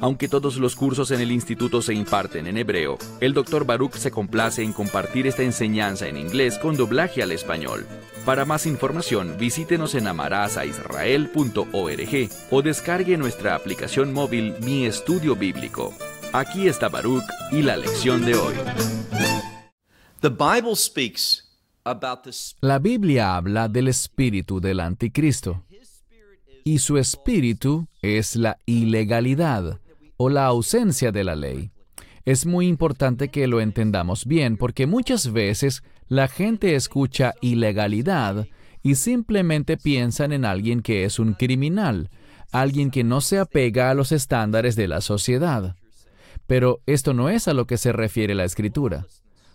Aunque todos los cursos en el instituto se imparten en hebreo, el Dr. Baruch se complace en compartir esta enseñanza en inglés con doblaje al español. Para más información, visítenos en amarazaisrael.org o descargue nuestra aplicación móvil Mi Estudio Bíblico. Aquí está Baruch y la lección de hoy. La Biblia habla del espíritu del anticristo. Y su espíritu es la ilegalidad o la ausencia de la ley. Es muy importante que lo entendamos bien porque muchas veces la gente escucha ilegalidad y simplemente piensan en alguien que es un criminal, alguien que no se apega a los estándares de la sociedad. Pero esto no es a lo que se refiere la escritura.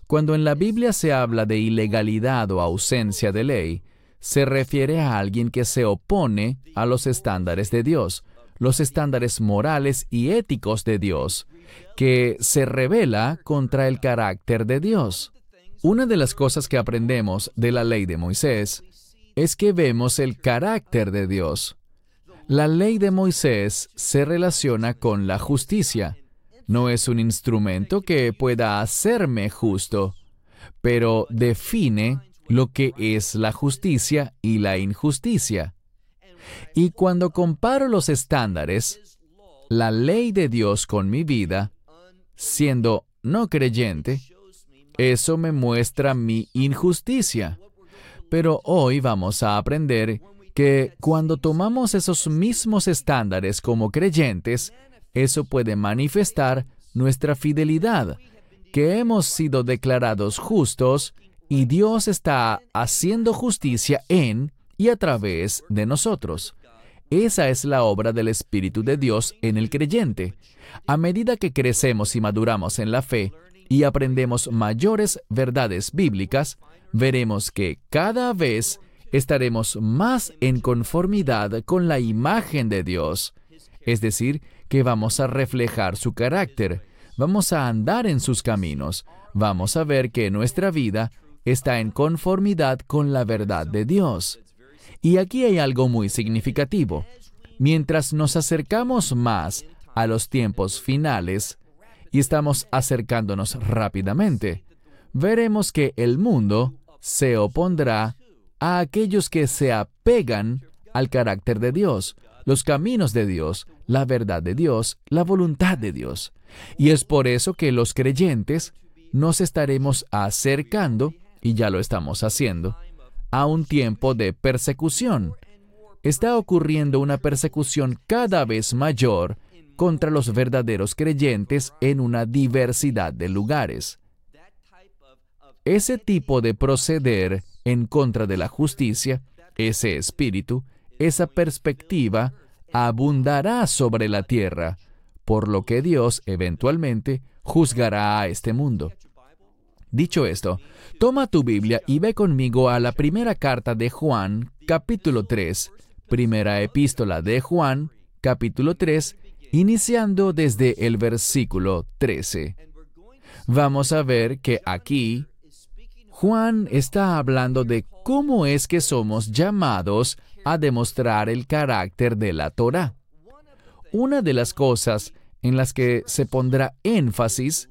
Cuando en la Biblia se habla de ilegalidad o ausencia de ley, se refiere a alguien que se opone a los estándares de Dios, los estándares morales y éticos de Dios, que se revela contra el carácter de Dios. Una de las cosas que aprendemos de la ley de Moisés es que vemos el carácter de Dios. La ley de Moisés se relaciona con la justicia. No es un instrumento que pueda hacerme justo, pero define lo que es la justicia y la injusticia. Y cuando comparo los estándares, la ley de Dios con mi vida, siendo no creyente, eso me muestra mi injusticia. Pero hoy vamos a aprender que cuando tomamos esos mismos estándares como creyentes, eso puede manifestar nuestra fidelidad, que hemos sido declarados justos y Dios está haciendo justicia en y a través de nosotros. Esa es la obra del Espíritu de Dios en el creyente. A medida que crecemos y maduramos en la fe y aprendemos mayores verdades bíblicas, veremos que cada vez estaremos más en conformidad con la imagen de Dios. Es decir, que vamos a reflejar su carácter, vamos a andar en sus caminos, vamos a ver que nuestra vida está en conformidad con la verdad de Dios. Y aquí hay algo muy significativo. Mientras nos acercamos más a los tiempos finales y estamos acercándonos rápidamente, veremos que el mundo se opondrá a aquellos que se apegan al carácter de Dios, los caminos de Dios, la verdad de Dios, la voluntad de Dios. Y es por eso que los creyentes nos estaremos acercando, y ya lo estamos haciendo, a un tiempo de persecución. Está ocurriendo una persecución cada vez mayor contra los verdaderos creyentes en una diversidad de lugares. Ese tipo de proceder en contra de la justicia, ese espíritu, esa perspectiva, abundará sobre la tierra, por lo que Dios eventualmente juzgará a este mundo. Dicho esto, toma tu Biblia y ve conmigo a la primera carta de Juan, capítulo 3, primera epístola de Juan, capítulo 3, iniciando desde el versículo 13. Vamos a ver que aquí Juan está hablando de cómo es que somos llamados a demostrar el carácter de la Torah. Una de las cosas en las que se pondrá énfasis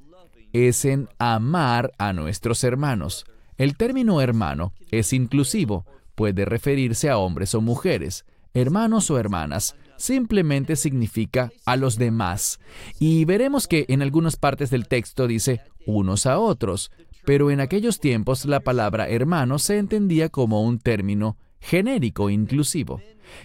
es en amar a nuestros hermanos. El término hermano es inclusivo, puede referirse a hombres o mujeres, hermanos o hermanas, simplemente significa a los demás. Y veremos que en algunas partes del texto dice unos a otros, pero en aquellos tiempos la palabra hermano se entendía como un término genérico inclusivo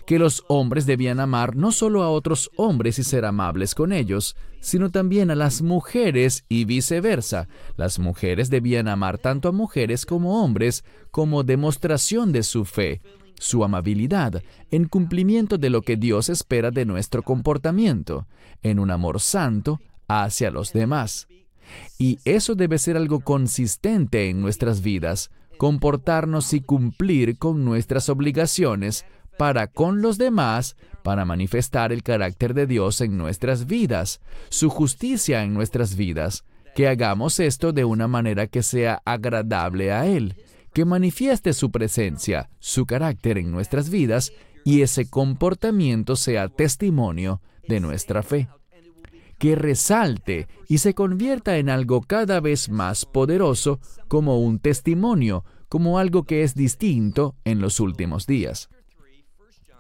que los hombres debían amar no solo a otros hombres y ser amables con ellos, sino también a las mujeres y viceversa. Las mujeres debían amar tanto a mujeres como hombres como demostración de su fe, su amabilidad, en cumplimiento de lo que Dios espera de nuestro comportamiento, en un amor santo hacia los demás. Y eso debe ser algo consistente en nuestras vidas, comportarnos y cumplir con nuestras obligaciones para con los demás, para manifestar el carácter de Dios en nuestras vidas, su justicia en nuestras vidas, que hagamos esto de una manera que sea agradable a Él, que manifieste su presencia, su carácter en nuestras vidas y ese comportamiento sea testimonio de nuestra fe. Que resalte y se convierta en algo cada vez más poderoso como un testimonio, como algo que es distinto en los últimos días.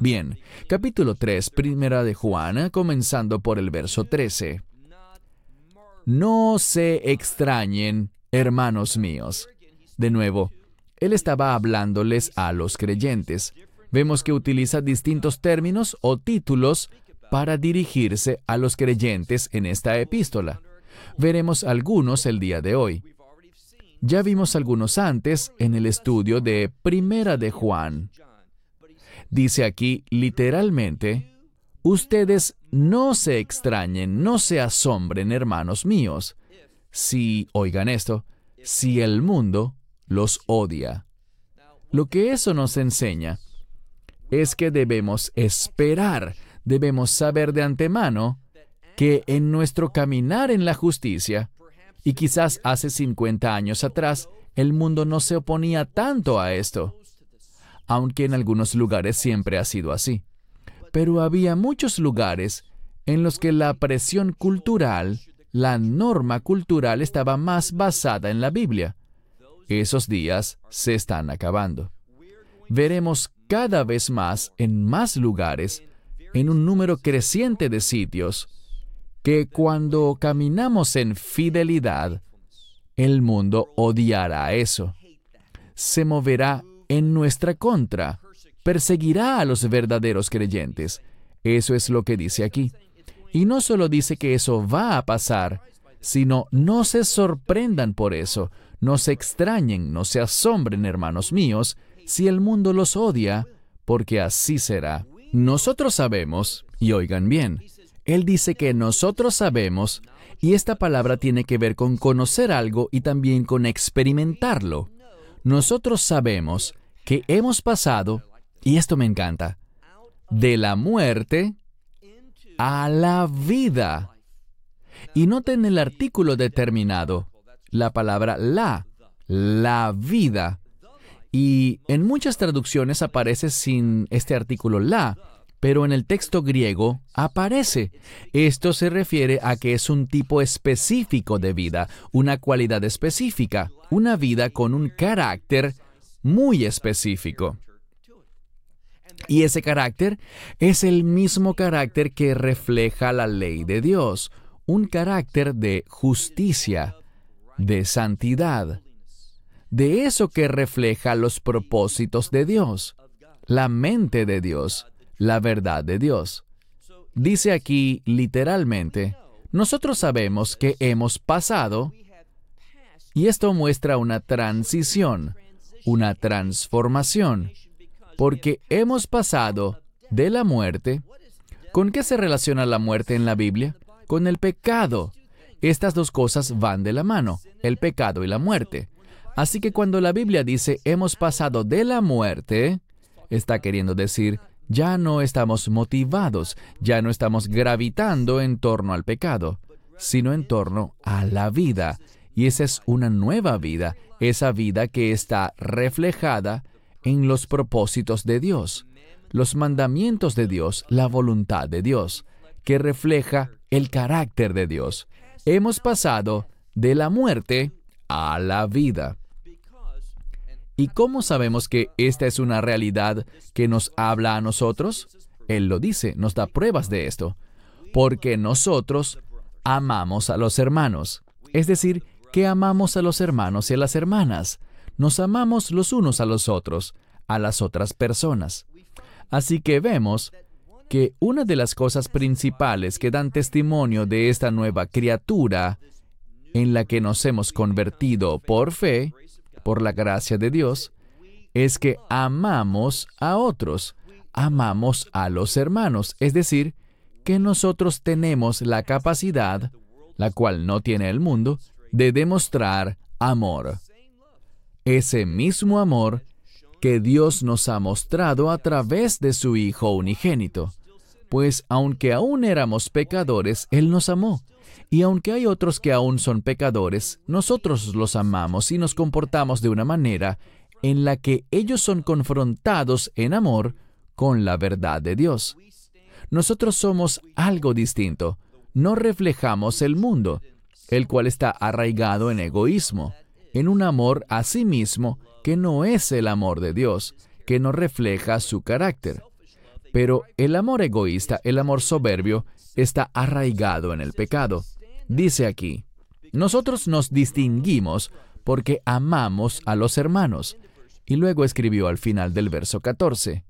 Bien, capítulo 3, primera de Juana, comenzando por el verso 13. No se extrañen, hermanos míos. De nuevo, él estaba hablándoles a los creyentes. Vemos que utiliza distintos términos o títulos para dirigirse a los creyentes en esta epístola. Veremos algunos el día de hoy. Ya vimos algunos antes en el estudio de Primera de Juan. Dice aquí literalmente, ustedes no se extrañen, no se asombren, hermanos míos, si, oigan esto, si el mundo los odia. Lo que eso nos enseña es que debemos esperar, debemos saber de antemano que en nuestro caminar en la justicia, y quizás hace 50 años atrás, el mundo no se oponía tanto a esto, aunque en algunos lugares siempre ha sido así. Pero había muchos lugares en los que la presión cultural, la norma cultural estaba más basada en la Biblia. Esos días se están acabando. Veremos cada vez más en más lugares, en un número creciente de sitios, que cuando caminamos en fidelidad, el mundo odiará eso. Se moverá en nuestra contra, perseguirá a los verdaderos creyentes. Eso es lo que dice aquí. Y no solo dice que eso va a pasar, sino no se sorprendan por eso, no se extrañen, no se asombren, hermanos míos, si el mundo los odia, porque así será. Nosotros sabemos, y oigan bien, él dice que nosotros sabemos, y esta palabra tiene que ver con conocer algo y también con experimentarlo. Nosotros sabemos que hemos pasado, y esto me encanta, de la muerte a la vida. Y noten el artículo determinado, la palabra la, la vida. Y en muchas traducciones aparece sin este artículo la, pero en el texto griego aparece. Esto se refiere a que es un tipo específico de vida, una cualidad específica, una vida con un carácter muy específico. Y ese carácter es el mismo carácter que refleja la ley de Dios, un carácter de justicia, de santidad, de eso que refleja los propósitos de Dios, la mente de Dios la verdad de Dios. Dice aquí literalmente, nosotros sabemos que hemos pasado, y esto muestra una transición, una transformación, porque hemos pasado de la muerte. ¿Con qué se relaciona la muerte en la Biblia? Con el pecado. Estas dos cosas van de la mano, el pecado y la muerte. Así que cuando la Biblia dice hemos pasado de la muerte, está queriendo decir ya no estamos motivados, ya no estamos gravitando en torno al pecado, sino en torno a la vida. Y esa es una nueva vida, esa vida que está reflejada en los propósitos de Dios, los mandamientos de Dios, la voluntad de Dios, que refleja el carácter de Dios. Hemos pasado de la muerte a la vida. ¿Y cómo sabemos que esta es una realidad que nos habla a nosotros? Él lo dice, nos da pruebas de esto. Porque nosotros amamos a los hermanos. Es decir, que amamos a los hermanos y a las hermanas. Nos amamos los unos a los otros, a las otras personas. Así que vemos que una de las cosas principales que dan testimonio de esta nueva criatura en la que nos hemos convertido por fe por la gracia de Dios, es que amamos a otros, amamos a los hermanos, es decir, que nosotros tenemos la capacidad, la cual no tiene el mundo, de demostrar amor. Ese mismo amor que Dios nos ha mostrado a través de su Hijo unigénito. Pues aunque aún éramos pecadores, Él nos amó. Y aunque hay otros que aún son pecadores, nosotros los amamos y nos comportamos de una manera en la que ellos son confrontados en amor con la verdad de Dios. Nosotros somos algo distinto. No reflejamos el mundo, el cual está arraigado en egoísmo, en un amor a sí mismo que no es el amor de Dios, que no refleja su carácter. Pero el amor egoísta, el amor soberbio, está arraigado en el pecado. Dice aquí, nosotros nos distinguimos porque amamos a los hermanos. Y luego escribió al final del verso 14,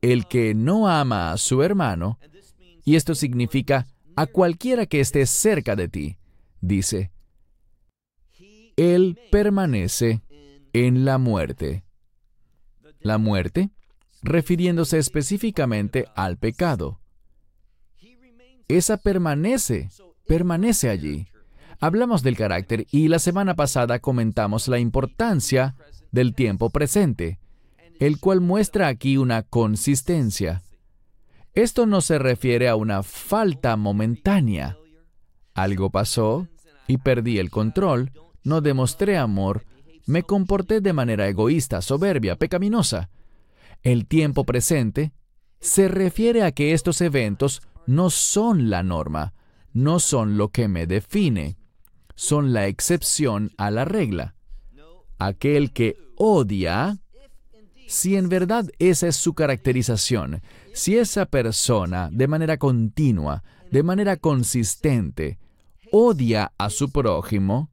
el que no ama a su hermano, y esto significa a cualquiera que esté cerca de ti, dice, él permanece en la muerte. La muerte, refiriéndose específicamente al pecado. Esa permanece, permanece allí. Hablamos del carácter y la semana pasada comentamos la importancia del tiempo presente, el cual muestra aquí una consistencia. Esto no se refiere a una falta momentánea. Algo pasó y perdí el control, no demostré amor, me comporté de manera egoísta, soberbia, pecaminosa. El tiempo presente se refiere a que estos eventos no son la norma, no son lo que me define, son la excepción a la regla. Aquel que odia, si en verdad esa es su caracterización, si esa persona de manera continua, de manera consistente, odia a su prójimo,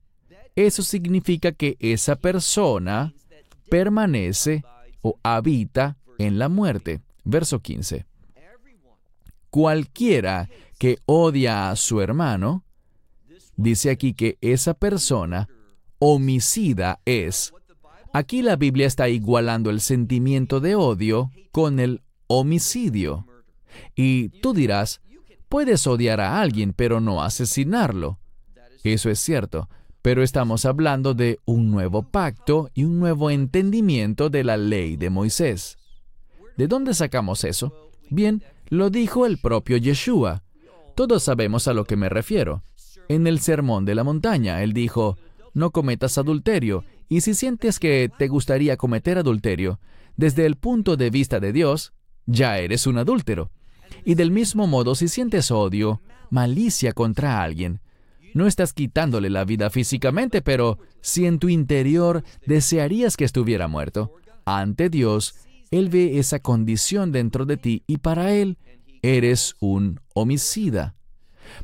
eso significa que esa persona permanece o habita en la muerte. Verso 15. Cualquiera que odia a su hermano, dice aquí que esa persona homicida es. Aquí la Biblia está igualando el sentimiento de odio con el homicidio. Y tú dirás, puedes odiar a alguien pero no asesinarlo. Eso es cierto, pero estamos hablando de un nuevo pacto y un nuevo entendimiento de la ley de Moisés. ¿De dónde sacamos eso? Bien, lo dijo el propio Yeshua. Todos sabemos a lo que me refiero. En el Sermón de la Montaña, él dijo, no cometas adulterio, y si sientes que te gustaría cometer adulterio, desde el punto de vista de Dios, ya eres un adúltero. Y del mismo modo, si sientes odio, malicia contra alguien, no estás quitándole la vida físicamente, pero si en tu interior desearías que estuviera muerto, ante Dios, Él ve esa condición dentro de ti y para Él eres un homicida.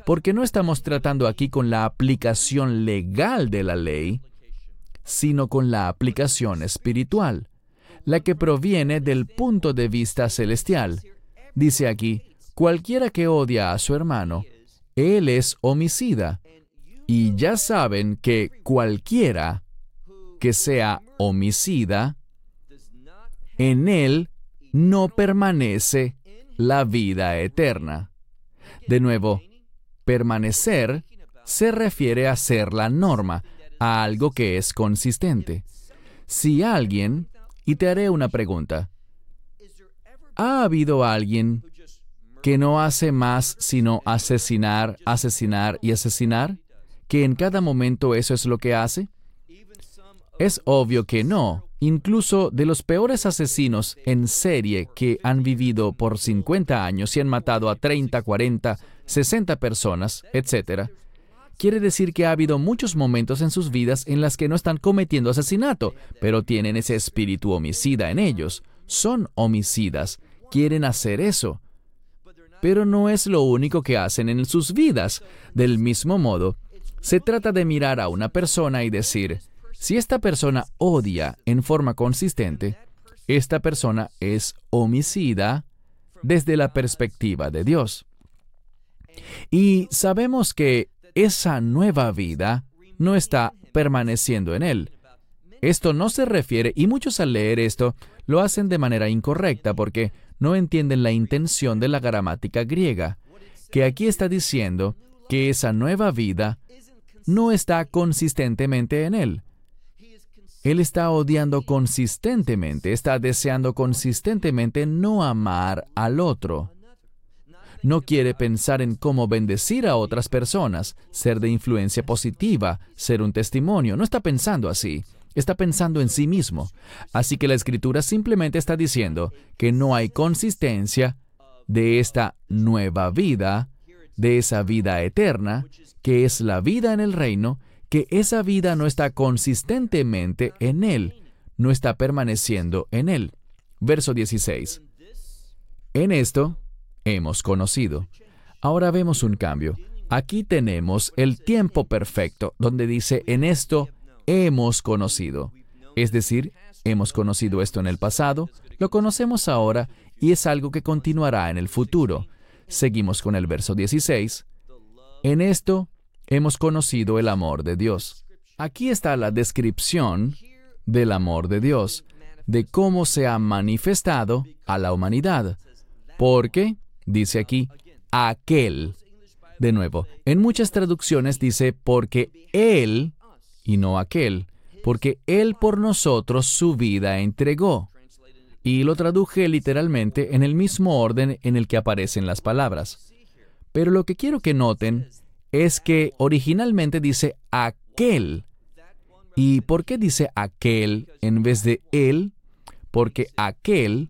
Porque no estamos tratando aquí con la aplicación legal de la ley, sino con la aplicación espiritual, la que proviene del punto de vista celestial. Dice aquí, cualquiera que odia a su hermano, él es homicida. Y ya saben que cualquiera que sea homicida, en él no permanece la vida eterna. De nuevo, permanecer se refiere a ser la norma, a algo que es consistente. Si alguien, y te haré una pregunta, ¿ha habido alguien que no hace más sino asesinar, asesinar y asesinar? que en cada momento eso es lo que hace? Es obvio que no. Incluso de los peores asesinos en serie que han vivido por 50 años y han matado a 30, 40, 60 personas, etc., quiere decir que ha habido muchos momentos en sus vidas en las que no están cometiendo asesinato, pero tienen ese espíritu homicida en ellos. Son homicidas, quieren hacer eso. Pero no es lo único que hacen en sus vidas. Del mismo modo, se trata de mirar a una persona y decir, si esta persona odia en forma consistente, esta persona es homicida desde la perspectiva de Dios. Y sabemos que esa nueva vida no está permaneciendo en él. Esto no se refiere, y muchos al leer esto lo hacen de manera incorrecta porque no entienden la intención de la gramática griega, que aquí está diciendo que esa nueva vida no está consistentemente en él. Él está odiando consistentemente, está deseando consistentemente no amar al otro. No quiere pensar en cómo bendecir a otras personas, ser de influencia positiva, ser un testimonio. No está pensando así. Está pensando en sí mismo. Así que la escritura simplemente está diciendo que no hay consistencia de esta nueva vida, de esa vida eterna, que es la vida en el reino, que esa vida no está consistentemente en Él, no está permaneciendo en Él. Verso 16. En esto hemos conocido. Ahora vemos un cambio. Aquí tenemos el tiempo perfecto, donde dice, en esto hemos conocido. Es decir, hemos conocido esto en el pasado, lo conocemos ahora y es algo que continuará en el futuro. Seguimos con el verso 16. En esto hemos conocido el amor de Dios. Aquí está la descripción del amor de Dios, de cómo se ha manifestado a la humanidad. Porque, dice aquí, aquel. De nuevo, en muchas traducciones dice porque Él y no aquel, porque Él por nosotros su vida entregó. Y lo traduje literalmente en el mismo orden en el que aparecen las palabras. Pero lo que quiero que noten es que originalmente dice aquel. ¿Y por qué dice aquel en vez de él? Porque aquel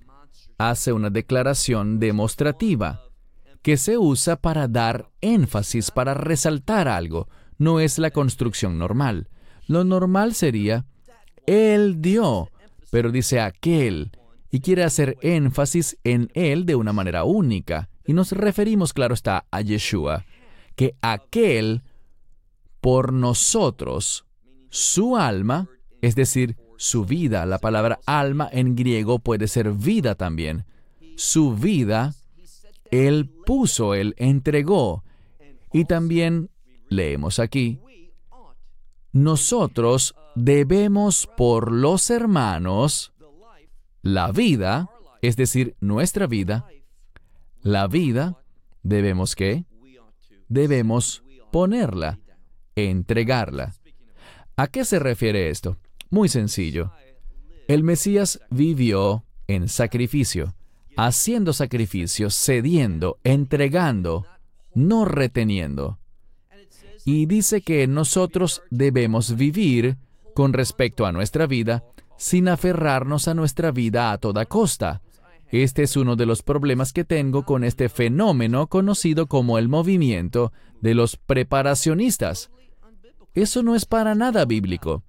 hace una declaración demostrativa que se usa para dar énfasis, para resaltar algo. No es la construcción normal. Lo normal sería, él dio, pero dice aquel, y quiere hacer énfasis en él de una manera única. Y nos referimos, claro está, a Yeshua que aquel por nosotros, su alma, es decir, su vida, la palabra alma en griego puede ser vida también, su vida, Él puso, Él entregó. Y también leemos aquí, nosotros debemos por los hermanos la vida, es decir, nuestra vida, la vida, debemos que debemos ponerla, entregarla. ¿A qué se refiere esto? Muy sencillo. El Mesías vivió en sacrificio, haciendo sacrificio, cediendo, entregando, no reteniendo. Y dice que nosotros debemos vivir con respecto a nuestra vida sin aferrarnos a nuestra vida a toda costa, este es uno de los problemas que tengo con este fenómeno conocido como el movimiento de los preparacionistas. Eso no es para nada bíblico,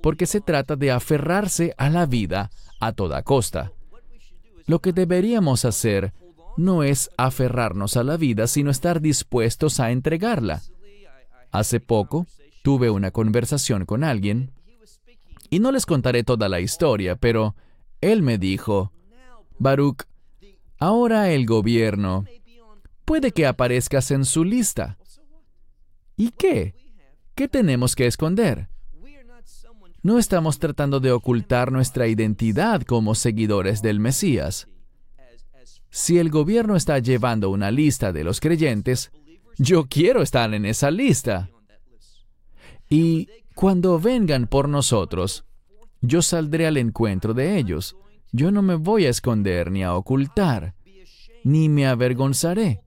porque se trata de aferrarse a la vida a toda costa. Lo que deberíamos hacer no es aferrarnos a la vida, sino estar dispuestos a entregarla. Hace poco tuve una conversación con alguien, y no les contaré toda la historia, pero él me dijo, Baruch, ahora el gobierno puede que aparezcas en su lista. ¿Y qué? ¿Qué tenemos que esconder? No estamos tratando de ocultar nuestra identidad como seguidores del Mesías. Si el gobierno está llevando una lista de los creyentes, yo quiero estar en esa lista. Y cuando vengan por nosotros, yo saldré al encuentro de ellos. Yo no me voy a esconder ni a ocultar, ni me avergonzaré.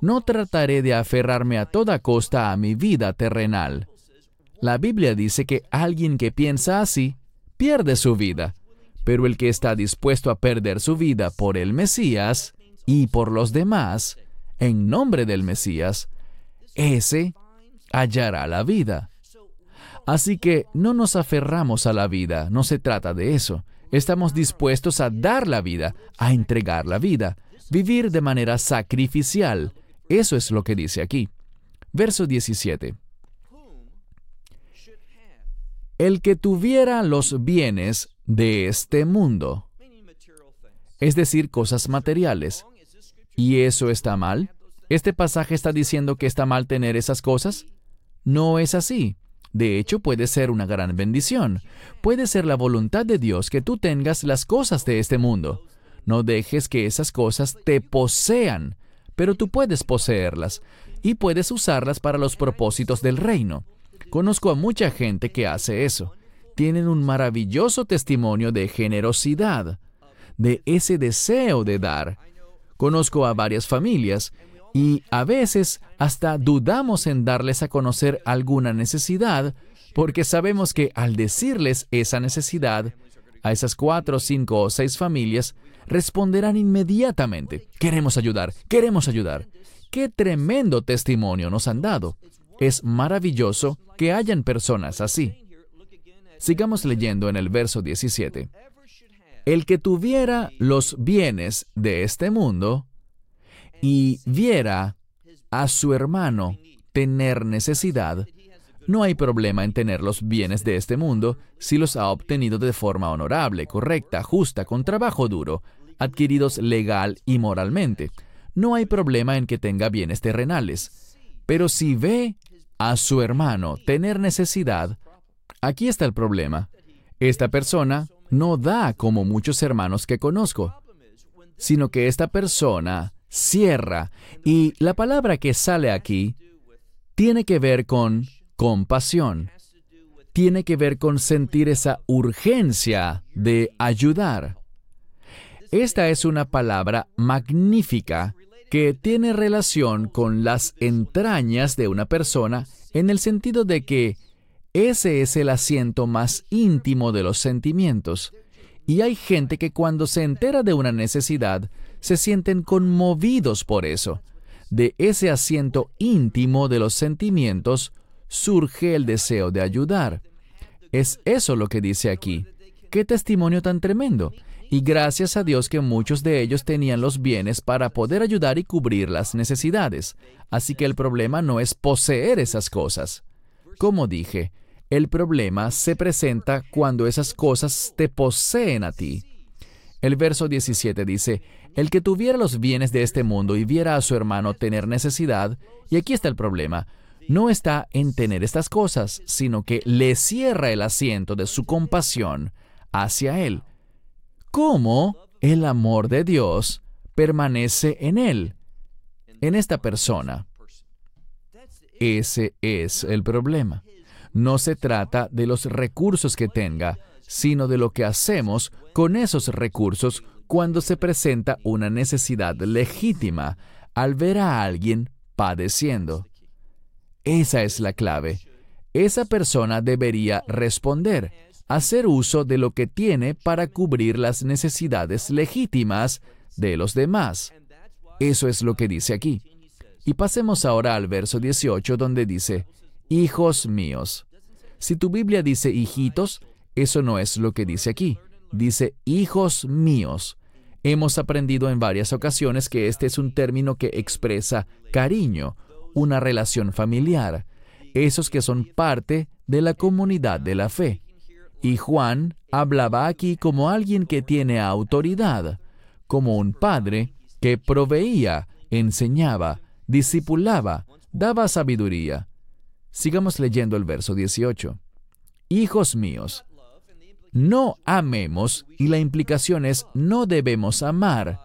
No trataré de aferrarme a toda costa a mi vida terrenal. La Biblia dice que alguien que piensa así pierde su vida, pero el que está dispuesto a perder su vida por el Mesías y por los demás, en nombre del Mesías, ese hallará la vida. Así que no nos aferramos a la vida, no se trata de eso. Estamos dispuestos a dar la vida, a entregar la vida, vivir de manera sacrificial. Eso es lo que dice aquí. Verso 17. El que tuviera los bienes de este mundo, es decir, cosas materiales. ¿Y eso está mal? ¿Este pasaje está diciendo que está mal tener esas cosas? No es así. De hecho, puede ser una gran bendición. Puede ser la voluntad de Dios que tú tengas las cosas de este mundo. No dejes que esas cosas te posean, pero tú puedes poseerlas y puedes usarlas para los propósitos del reino. Conozco a mucha gente que hace eso. tienen un maravilloso testimonio de generosidad, de ese deseo de dar. Conozco a varias familias y a veces hasta dudamos en darles a conocer alguna necesidad porque sabemos que al decirles esa necesidad, a esas cuatro, cinco o seis familias, responderán inmediatamente, queremos ayudar, queremos ayudar. Qué tremendo testimonio nos han dado. Es maravilloso que hayan personas así. Sigamos leyendo en el verso 17. El que tuviera los bienes de este mundo y viera a su hermano tener necesidad, no hay problema en tener los bienes de este mundo si los ha obtenido de forma honorable, correcta, justa, con trabajo duro, adquiridos legal y moralmente. No hay problema en que tenga bienes terrenales. Pero si ve a su hermano tener necesidad, aquí está el problema. Esta persona no da como muchos hermanos que conozco, sino que esta persona cierra. Y la palabra que sale aquí tiene que ver con compasión. Tiene que ver con sentir esa urgencia de ayudar. Esta es una palabra magnífica que tiene relación con las entrañas de una persona en el sentido de que ese es el asiento más íntimo de los sentimientos. Y hay gente que cuando se entera de una necesidad, se sienten conmovidos por eso. De ese asiento íntimo de los sentimientos surge el deseo de ayudar. Es eso lo que dice aquí. ¡Qué testimonio tan tremendo! Y gracias a Dios que muchos de ellos tenían los bienes para poder ayudar y cubrir las necesidades. Así que el problema no es poseer esas cosas. Como dije, el problema se presenta cuando esas cosas te poseen a ti. El verso 17 dice, el que tuviera los bienes de este mundo y viera a su hermano tener necesidad, y aquí está el problema, no está en tener estas cosas, sino que le cierra el asiento de su compasión hacia él. ¿Cómo el amor de Dios permanece en él, en esta persona? Ese es el problema. No se trata de los recursos que tenga, sino de lo que hacemos con esos recursos cuando se presenta una necesidad legítima al ver a alguien padeciendo. Esa es la clave. Esa persona debería responder, hacer uso de lo que tiene para cubrir las necesidades legítimas de los demás. Eso es lo que dice aquí. Y pasemos ahora al verso 18 donde dice, Hijos míos. Si tu Biblia dice hijitos, eso no es lo que dice aquí. Dice hijos míos. Hemos aprendido en varias ocasiones que este es un término que expresa cariño, una relación familiar, esos que son parte de la comunidad de la fe. Y Juan hablaba aquí como alguien que tiene autoridad, como un padre que proveía, enseñaba, discipulaba, daba sabiduría. Sigamos leyendo el verso 18. Hijos míos, no amemos, y la implicación es no debemos amar.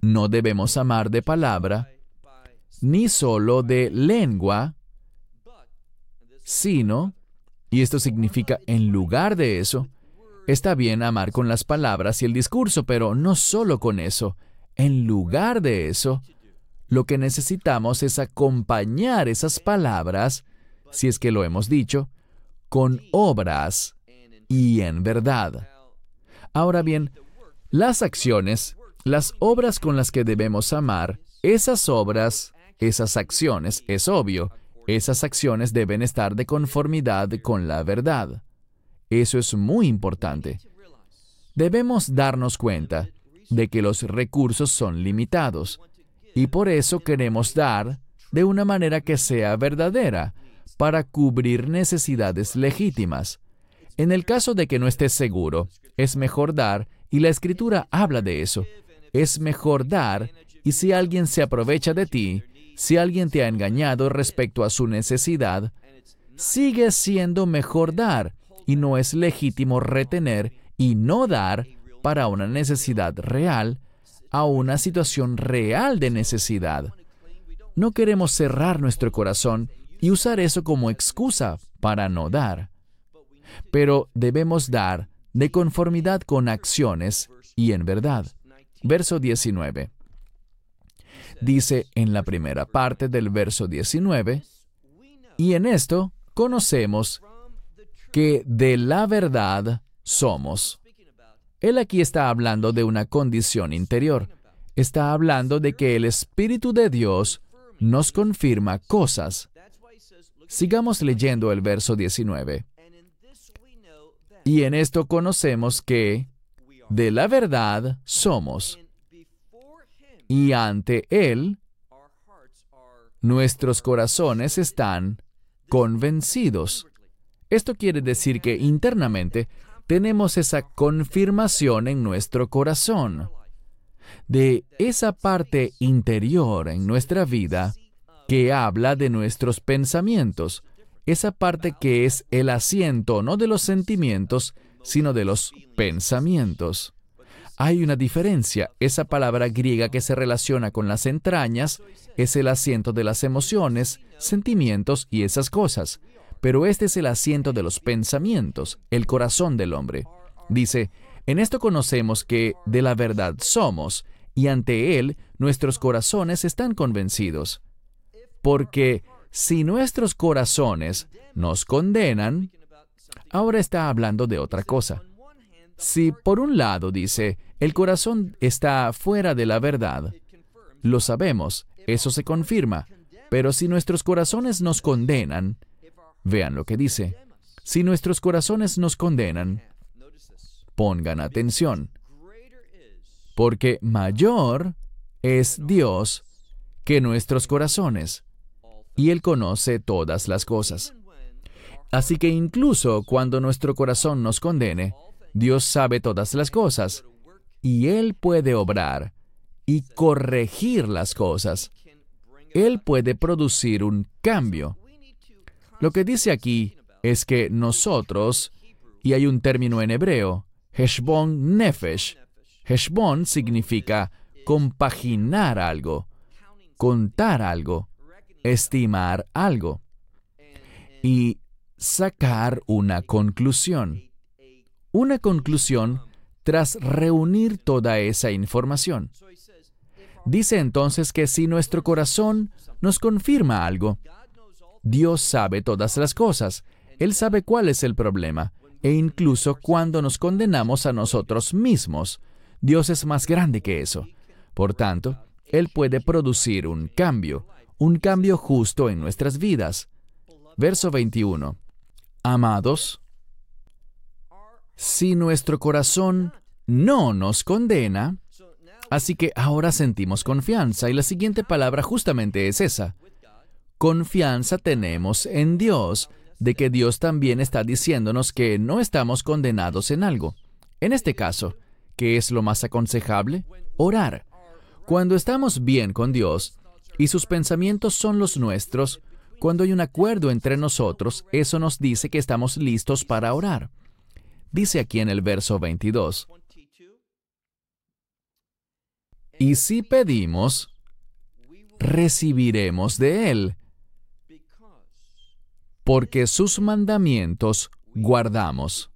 No debemos amar de palabra, ni solo de lengua, sino, y esto significa en lugar de eso, está bien amar con las palabras y el discurso, pero no solo con eso. En lugar de eso, lo que necesitamos es acompañar esas palabras, si es que lo hemos dicho, con obras y en verdad. Ahora bien, las acciones, las obras con las que debemos amar, esas obras esas acciones, es obvio, esas acciones deben estar de conformidad con la verdad. Eso es muy importante. Debemos darnos cuenta de que los recursos son limitados y por eso queremos dar de una manera que sea verdadera para cubrir necesidades legítimas. En el caso de que no estés seguro, es mejor dar, y la escritura habla de eso. Es mejor dar, y si alguien se aprovecha de ti, si alguien te ha engañado respecto a su necesidad, sigue siendo mejor dar y no es legítimo retener y no dar para una necesidad real a una situación real de necesidad. No queremos cerrar nuestro corazón y usar eso como excusa para no dar. Pero debemos dar de conformidad con acciones y en verdad. Verso 19. Dice en la primera parte del verso 19, y en esto conocemos que de la verdad somos. Él aquí está hablando de una condición interior. Está hablando de que el Espíritu de Dios nos confirma cosas. Sigamos leyendo el verso 19. Y en esto conocemos que de la verdad somos. Y ante Él, nuestros corazones están convencidos. Esto quiere decir que internamente tenemos esa confirmación en nuestro corazón de esa parte interior en nuestra vida que habla de nuestros pensamientos, esa parte que es el asiento no de los sentimientos, sino de los pensamientos. Hay una diferencia. Esa palabra griega que se relaciona con las entrañas es el asiento de las emociones, sentimientos y esas cosas. Pero este es el asiento de los pensamientos, el corazón del hombre. Dice, en esto conocemos que de la verdad somos, y ante Él nuestros corazones están convencidos. Porque si nuestros corazones nos condenan, ahora está hablando de otra cosa. Si por un lado dice, el corazón está fuera de la verdad, lo sabemos, eso se confirma, pero si nuestros corazones nos condenan, vean lo que dice, si nuestros corazones nos condenan, pongan atención, porque mayor es Dios que nuestros corazones, y Él conoce todas las cosas. Así que incluso cuando nuestro corazón nos condene, Dios sabe todas las cosas y Él puede obrar y corregir las cosas. Él puede producir un cambio. Lo que dice aquí es que nosotros, y hay un término en hebreo, Heshbon Nefesh. Heshbon significa compaginar algo, contar algo, estimar algo y sacar una conclusión una conclusión tras reunir toda esa información. Dice entonces que si nuestro corazón nos confirma algo, Dios sabe todas las cosas, Él sabe cuál es el problema, e incluso cuando nos condenamos a nosotros mismos, Dios es más grande que eso. Por tanto, Él puede producir un cambio, un cambio justo en nuestras vidas. Verso 21. Amados, si nuestro corazón no nos condena, así que ahora sentimos confianza y la siguiente palabra justamente es esa. Confianza tenemos en Dios, de que Dios también está diciéndonos que no estamos condenados en algo. En este caso, ¿qué es lo más aconsejable? Orar. Cuando estamos bien con Dios y sus pensamientos son los nuestros, cuando hay un acuerdo entre nosotros, eso nos dice que estamos listos para orar. Dice aquí en el verso 22, y si pedimos, recibiremos de Él, porque sus mandamientos guardamos.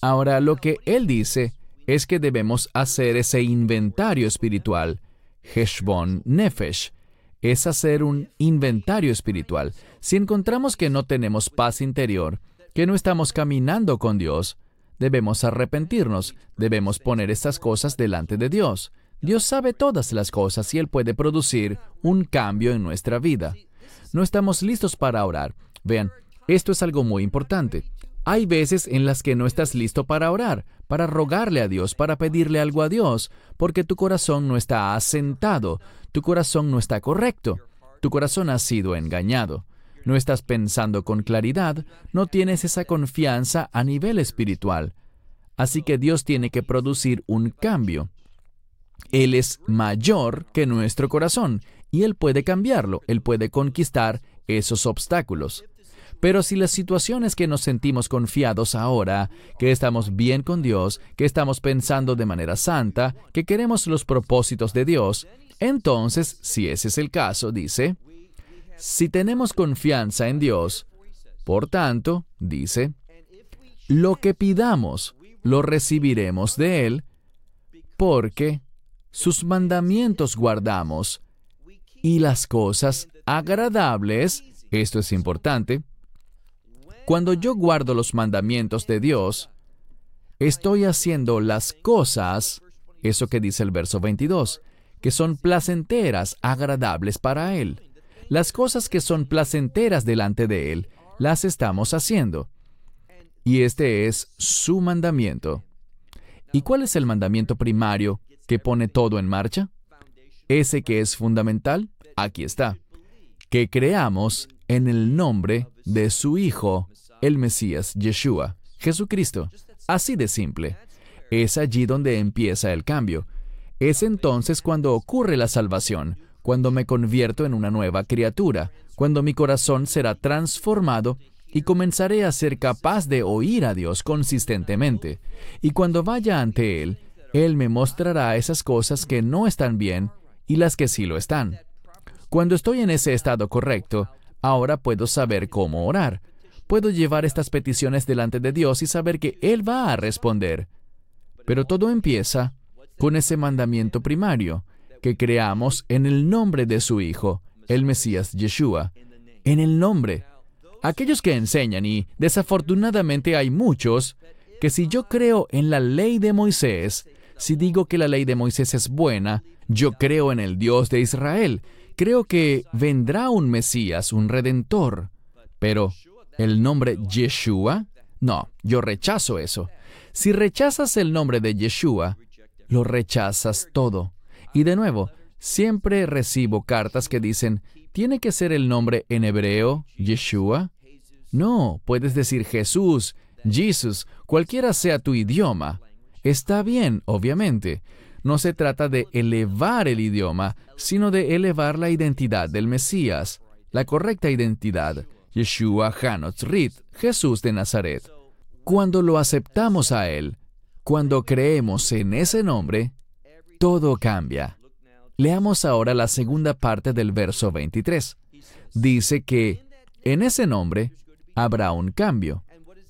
Ahora lo que Él dice es que debemos hacer ese inventario espiritual, Heshbon Nefesh, es hacer un inventario espiritual. Si encontramos que no tenemos paz interior, que no estamos caminando con Dios, debemos arrepentirnos, debemos poner estas cosas delante de Dios. Dios sabe todas las cosas y Él puede producir un cambio en nuestra vida. No estamos listos para orar. Vean, esto es algo muy importante. Hay veces en las que no estás listo para orar, para rogarle a Dios, para pedirle algo a Dios, porque tu corazón no está asentado, tu corazón no está correcto, tu corazón ha sido engañado no estás pensando con claridad, no tienes esa confianza a nivel espiritual. Así que Dios tiene que producir un cambio. Él es mayor que nuestro corazón y Él puede cambiarlo, Él puede conquistar esos obstáculos. Pero si la situación es que nos sentimos confiados ahora, que estamos bien con Dios, que estamos pensando de manera santa, que queremos los propósitos de Dios, entonces, si ese es el caso, dice, si tenemos confianza en Dios, por tanto, dice, lo que pidamos, lo recibiremos de Él, porque sus mandamientos guardamos, y las cosas agradables, esto es importante, cuando yo guardo los mandamientos de Dios, estoy haciendo las cosas, eso que dice el verso 22, que son placenteras, agradables para Él. Las cosas que son placenteras delante de Él, las estamos haciendo. Y este es su mandamiento. ¿Y cuál es el mandamiento primario que pone todo en marcha? Ese que es fundamental, aquí está. Que creamos en el nombre de su Hijo, el Mesías Yeshua, Jesucristo. Así de simple. Es allí donde empieza el cambio. Es entonces cuando ocurre la salvación, cuando me convierto en una nueva criatura, cuando mi corazón será transformado y comenzaré a ser capaz de oír a Dios consistentemente. Y cuando vaya ante Él, Él me mostrará esas cosas que no están bien y las que sí lo están. Cuando estoy en ese estado correcto, ahora puedo saber cómo orar. Puedo llevar estas peticiones delante de Dios y saber que Él va a responder. Pero todo empieza con ese mandamiento primario, que creamos en el nombre de su Hijo, el Mesías Yeshua. En el nombre. Aquellos que enseñan, y desafortunadamente hay muchos, que si yo creo en la ley de Moisés, si digo que la ley de Moisés es buena, yo creo en el Dios de Israel, creo que vendrá un Mesías, un Redentor. Pero, ¿el nombre Yeshua? No, yo rechazo eso. Si rechazas el nombre de Yeshua, lo rechazas todo. Y de nuevo, siempre recibo cartas que dicen, ¿tiene que ser el nombre en hebreo, Yeshua? No, puedes decir Jesús, Jesus, cualquiera sea tu idioma. Está bien, obviamente, no se trata de elevar el idioma, sino de elevar la identidad del Mesías, la correcta identidad, Yeshua Hanotzrit, Jesús de Nazaret. Cuando lo aceptamos a Él, cuando creemos en ese nombre, todo cambia. Leamos ahora la segunda parte del verso 23. Dice que en ese nombre habrá un cambio.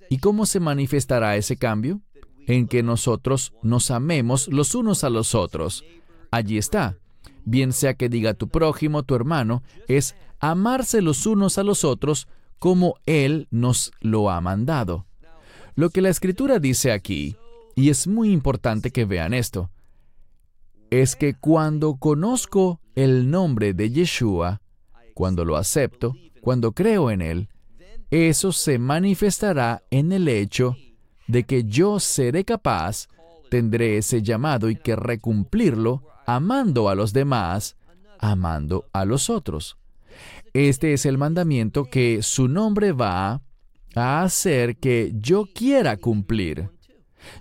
¿Y cómo se manifestará ese cambio? en que nosotros nos amemos los unos a los otros. Allí está. Bien sea que diga tu prójimo, tu hermano, es amarse los unos a los otros como Él nos lo ha mandado. Lo que la escritura dice aquí, y es muy importante que vean esto, es que cuando conozco el nombre de Yeshua, cuando lo acepto, cuando creo en Él, eso se manifestará en el hecho de que yo seré capaz, tendré ese llamado y querré cumplirlo amando a los demás, amando a los otros. Este es el mandamiento que su nombre va a hacer que yo quiera cumplir.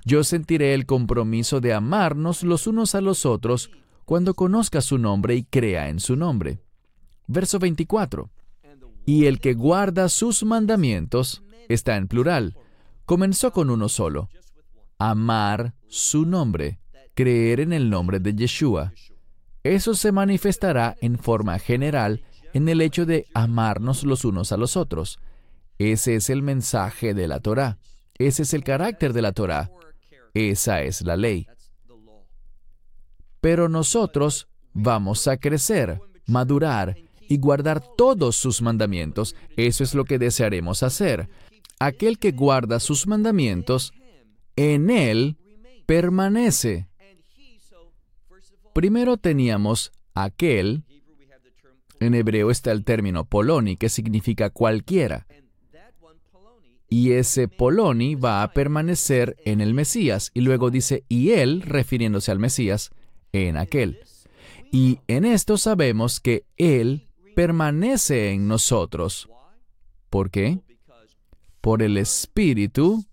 Yo sentiré el compromiso de amarnos los unos a los otros cuando conozca su nombre y crea en su nombre. Verso 24. Y el que guarda sus mandamientos está en plural, comenzó con uno solo, amar su nombre, creer en el nombre de Yeshua. Eso se manifestará en forma general en el hecho de amarnos los unos a los otros. Ese es el mensaje de la Torah. Ese es el carácter de la Torah. Esa es la ley. Pero nosotros vamos a crecer, madurar y guardar todos sus mandamientos. Eso es lo que desearemos hacer aquel que guarda sus mandamientos, en él permanece. Primero teníamos aquel, en hebreo está el término poloni, que significa cualquiera. Y ese poloni va a permanecer en el Mesías. Y luego dice, y él, refiriéndose al Mesías, en aquel. Y en esto sabemos que él permanece en nosotros. ¿Por qué? por el Espíritu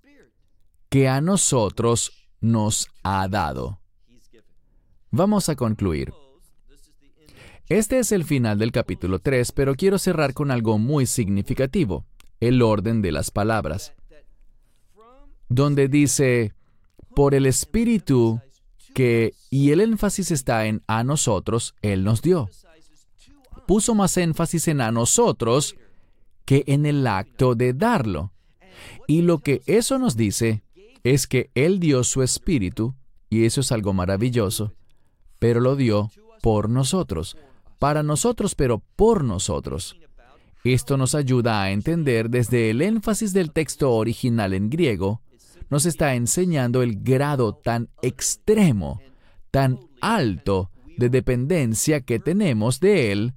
que a nosotros nos ha dado. Vamos a concluir. Este es el final del capítulo 3, pero quiero cerrar con algo muy significativo, el orden de las palabras, donde dice, por el Espíritu que, y el énfasis está en a nosotros, Él nos dio. Puso más énfasis en a nosotros que en el acto de darlo. Y lo que eso nos dice es que Él dio su espíritu, y eso es algo maravilloso, pero lo dio por nosotros, para nosotros, pero por nosotros. Esto nos ayuda a entender desde el énfasis del texto original en griego, nos está enseñando el grado tan extremo, tan alto de dependencia que tenemos de Él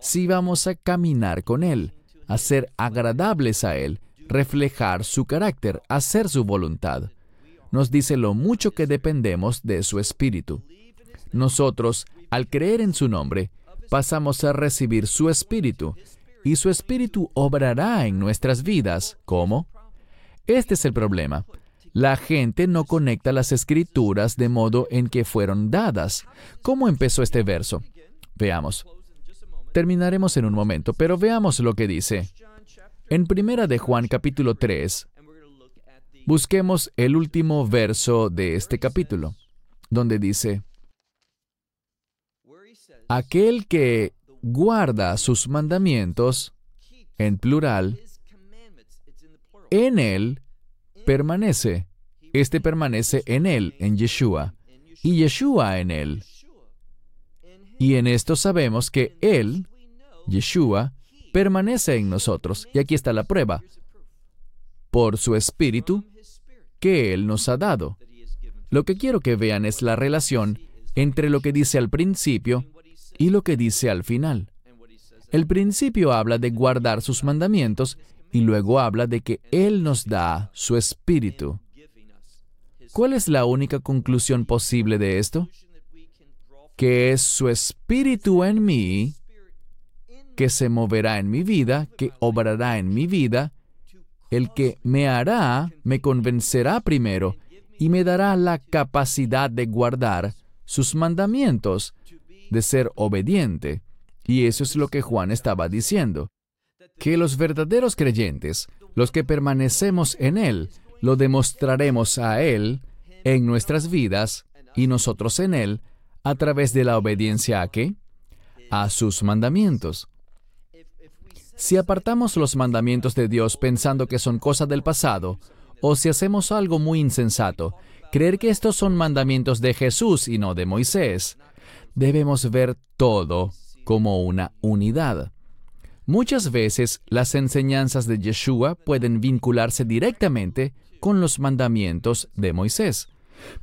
si vamos a caminar con Él, a ser agradables a Él, reflejar su carácter, hacer su voluntad. Nos dice lo mucho que dependemos de su Espíritu. Nosotros, al creer en su nombre, pasamos a recibir su Espíritu, y su Espíritu obrará en nuestras vidas. ¿Cómo? Este es el problema. La gente no conecta las escrituras de modo en que fueron dadas. ¿Cómo empezó este verso? Veamos. Terminaremos en un momento, pero veamos lo que dice. En Primera de Juan capítulo 3, busquemos el último verso de este capítulo, donde dice, Aquel que guarda sus mandamientos, en plural, en él permanece. Este permanece en él, en Yeshua, y Yeshua en él. Y en esto sabemos que él, Yeshua, permanece en nosotros. Y aquí está la prueba. Por su espíritu que Él nos ha dado. Lo que quiero que vean es la relación entre lo que dice al principio y lo que dice al final. El principio habla de guardar sus mandamientos y luego habla de que Él nos da su espíritu. ¿Cuál es la única conclusión posible de esto? Que es su espíritu en mí que se moverá en mi vida, que obrará en mi vida, el que me hará, me convencerá primero y me dará la capacidad de guardar sus mandamientos, de ser obediente. Y eso es lo que Juan estaba diciendo, que los verdaderos creyentes, los que permanecemos en Él, lo demostraremos a Él en nuestras vidas y nosotros en Él a través de la obediencia a qué? A sus mandamientos. Si apartamos los mandamientos de Dios pensando que son cosas del pasado, o si hacemos algo muy insensato, creer que estos son mandamientos de Jesús y no de Moisés, debemos ver todo como una unidad. Muchas veces las enseñanzas de Yeshua pueden vincularse directamente con los mandamientos de Moisés.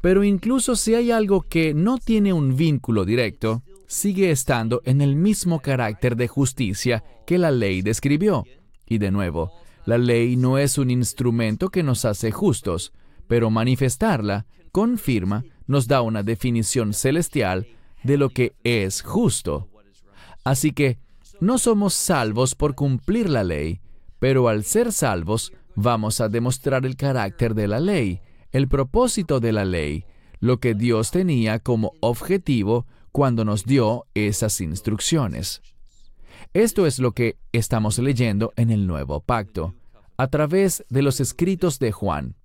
Pero incluso si hay algo que no tiene un vínculo directo, sigue estando en el mismo carácter de justicia que la ley describió. Y de nuevo, la ley no es un instrumento que nos hace justos, pero manifestarla, confirma, nos da una definición celestial de lo que es justo. Así que no somos salvos por cumplir la ley, pero al ser salvos vamos a demostrar el carácter de la ley, el propósito de la ley, lo que Dios tenía como objetivo cuando nos dio esas instrucciones. Esto es lo que estamos leyendo en el nuevo pacto, a través de los escritos de Juan.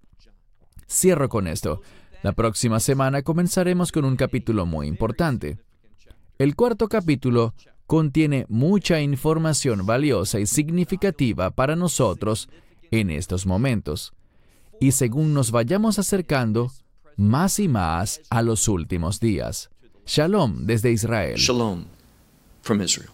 Cierro con esto. La próxima semana comenzaremos con un capítulo muy importante. El cuarto capítulo contiene mucha información valiosa y significativa para nosotros en estos momentos. Y según nos vayamos acercando más y más a los últimos días. Shalom desde Israel. Shalom from Israel.